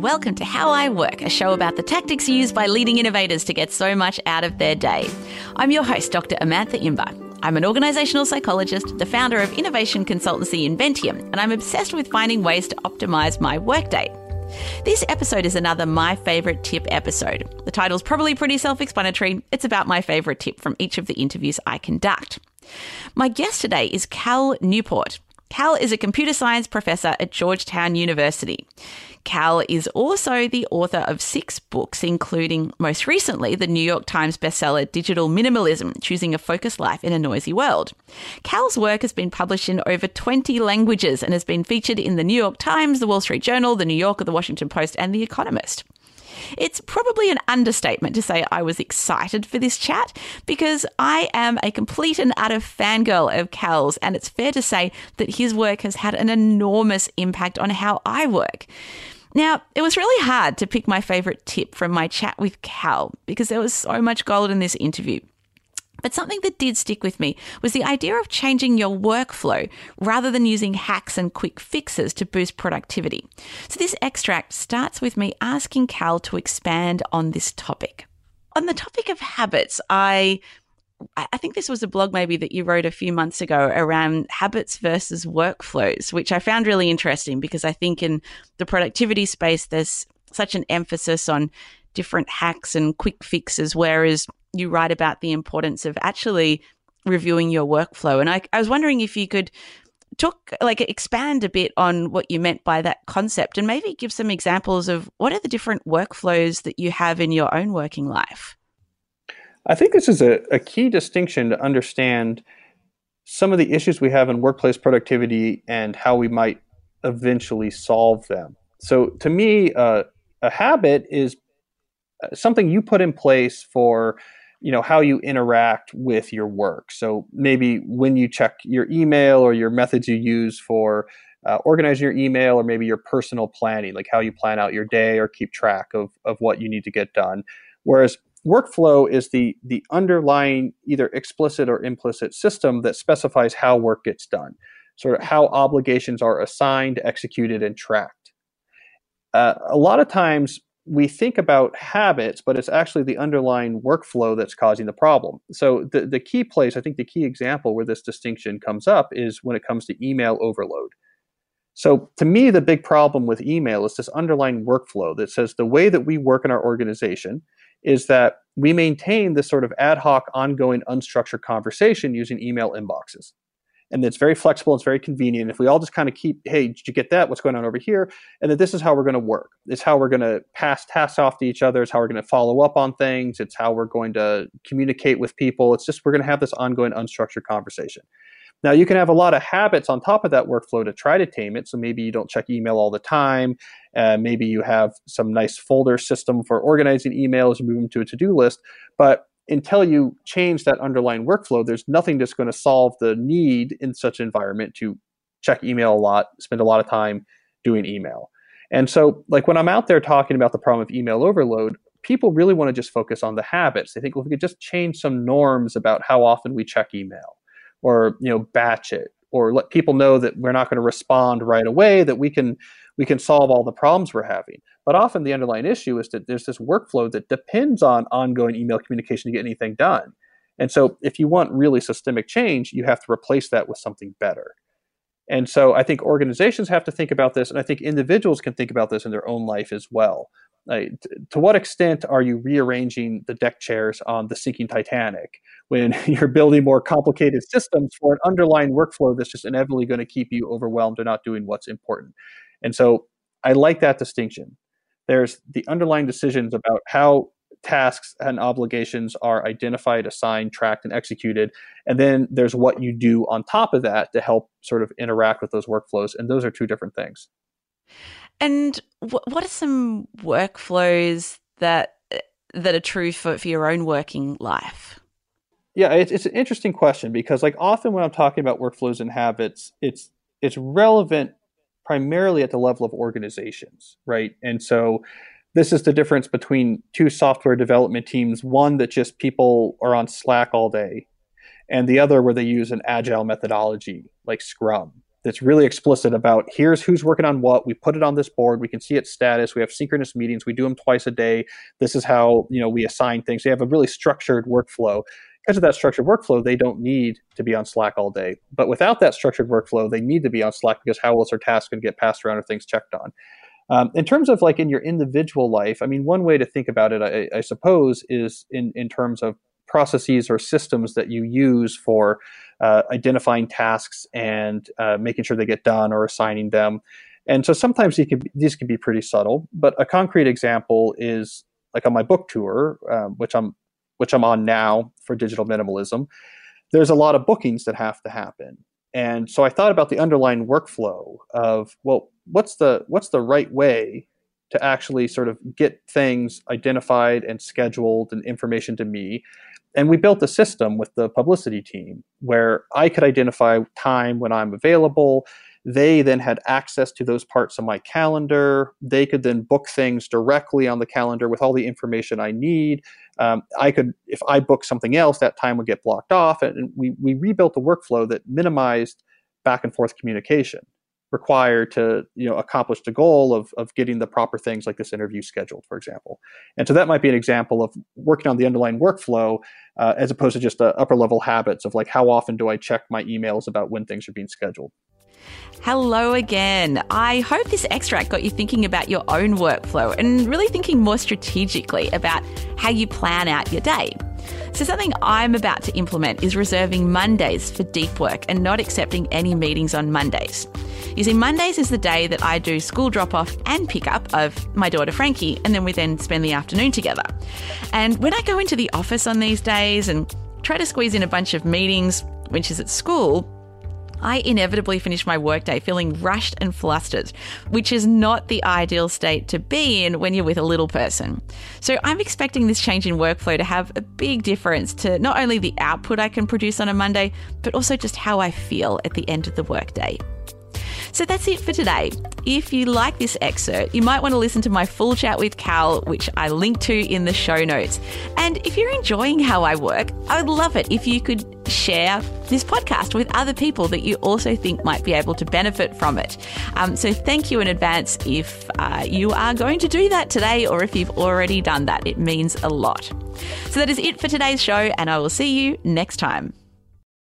Welcome to How I Work, a show about the tactics used by leading innovators to get so much out of their day. I'm your host, Dr. Amantha Imber. I'm an organizational psychologist, the founder of innovation consultancy Inventium, and I'm obsessed with finding ways to optimize my workday. This episode is another My Favorite Tip episode. The title's probably pretty self explanatory. It's about my favorite tip from each of the interviews I conduct. My guest today is Cal Newport. Cal is a computer science professor at Georgetown University. Cal is also the author of six books, including most recently the New York Times bestseller Digital Minimalism Choosing a Focused Life in a Noisy World. Cal's work has been published in over 20 languages and has been featured in the New York Times, the Wall Street Journal, the New Yorker, the Washington Post, and The Economist. It's probably an understatement to say I was excited for this chat because I am a complete and utter fangirl of Cal's, and it's fair to say that his work has had an enormous impact on how I work. Now, it was really hard to pick my favorite tip from my chat with Cal because there was so much gold in this interview. But something that did stick with me was the idea of changing your workflow rather than using hacks and quick fixes to boost productivity. So, this extract starts with me asking Cal to expand on this topic. On the topic of habits, I I think this was a blog maybe that you wrote a few months ago around habits versus workflows, which I found really interesting because I think in the productivity space, there's such an emphasis on different hacks and quick fixes, whereas you write about the importance of actually reviewing your workflow. And I, I was wondering if you could talk, like, expand a bit on what you meant by that concept and maybe give some examples of what are the different workflows that you have in your own working life. I think this is a, a key distinction to understand some of the issues we have in workplace productivity and how we might eventually solve them. So, to me, uh, a habit is uh, something you put in place for you know how you interact with your work. So maybe when you check your email or your methods you use for uh, organizing your email or maybe your personal planning like how you plan out your day or keep track of, of what you need to get done. Whereas workflow is the the underlying either explicit or implicit system that specifies how work gets done sort of how obligations are assigned executed and tracked. Uh, a lot of times we think about habits but it's actually the underlying workflow that's causing the problem so the, the key place i think the key example where this distinction comes up is when it comes to email overload so to me the big problem with email is this underlying workflow that says the way that we work in our organization is that we maintain this sort of ad hoc, ongoing, unstructured conversation using email inboxes. And it's very flexible, it's very convenient. If we all just kind of keep, hey, did you get that? What's going on over here? And that this is how we're going to work. It's how we're going to pass tasks off to each other. It's how we're going to follow up on things. It's how we're going to communicate with people. It's just we're going to have this ongoing, unstructured conversation. Now, you can have a lot of habits on top of that workflow to try to tame it. So maybe you don't check email all the time. Uh, maybe you have some nice folder system for organizing emails, move them to a to do list. But until you change that underlying workflow, there's nothing that's going to solve the need in such an environment to check email a lot, spend a lot of time doing email. And so, like when I'm out there talking about the problem of email overload, people really want to just focus on the habits. They think, well, if we could just change some norms about how often we check email or you know batch it or let people know that we're not going to respond right away that we can we can solve all the problems we're having but often the underlying issue is that there's this workflow that depends on ongoing email communication to get anything done and so if you want really systemic change you have to replace that with something better and so i think organizations have to think about this and i think individuals can think about this in their own life as well to what extent are you rearranging the deck chairs on the sinking Titanic when you're building more complicated systems for an underlying workflow that's just inevitably going to keep you overwhelmed or not doing what's important? And so I like that distinction. There's the underlying decisions about how tasks and obligations are identified, assigned, tracked, and executed. And then there's what you do on top of that to help sort of interact with those workflows. And those are two different things. And what are some workflows that that are true for, for your own working life? Yeah, it's, it's an interesting question because like often when I'm talking about workflows and habits, it's it's relevant primarily at the level of organizations, right? And so this is the difference between two software development teams, one that just people are on Slack all day, and the other where they use an agile methodology like Scrum that's really explicit about here's who's working on what. We put it on this board. We can see its status. We have synchronous meetings. We do them twice a day. This is how you know we assign things. They have a really structured workflow. Because of that structured workflow, they don't need to be on Slack all day. But without that structured workflow, they need to be on Slack because how else are tasks going to get passed around or things checked on? Um, in terms of like in your individual life, I mean, one way to think about it, I, I suppose, is in in terms of processes or systems that you use for uh, identifying tasks and uh, making sure they get done or assigning them. And so sometimes can these can be pretty subtle. But a concrete example is like on my book tour, um, which I'm which I'm on now for digital minimalism. There's a lot of bookings that have to happen, and so I thought about the underlying workflow of well, what's the what's the right way to actually sort of get things identified and scheduled and information to me and we built a system with the publicity team where I could identify time when I'm available. They then had access to those parts of my calendar. They could then book things directly on the calendar with all the information I need. Um, I could, if I book something else, that time would get blocked off. And we, we rebuilt a workflow that minimized back and forth communication required to you know accomplish the goal of, of getting the proper things like this interview scheduled for example and so that might be an example of working on the underlying workflow uh, as opposed to just the upper level habits of like how often do i check my emails about when things are being scheduled Hello again. I hope this extract got you thinking about your own workflow and really thinking more strategically about how you plan out your day. So, something I'm about to implement is reserving Mondays for deep work and not accepting any meetings on Mondays. You see, Mondays is the day that I do school drop off and pick up of my daughter Frankie, and then we then spend the afternoon together. And when I go into the office on these days and try to squeeze in a bunch of meetings, which is at school, I inevitably finish my workday feeling rushed and flustered, which is not the ideal state to be in when you're with a little person. So I'm expecting this change in workflow to have a big difference to not only the output I can produce on a Monday, but also just how I feel at the end of the workday. So that's it for today. If you like this excerpt, you might want to listen to my full chat with Cal, which I link to in the show notes. And if you're enjoying how I work, I would love it if you could share this podcast with other people that you also think might be able to benefit from it. Um, so thank you in advance if uh, you are going to do that today or if you've already done that. It means a lot. So that is it for today's show, and I will see you next time.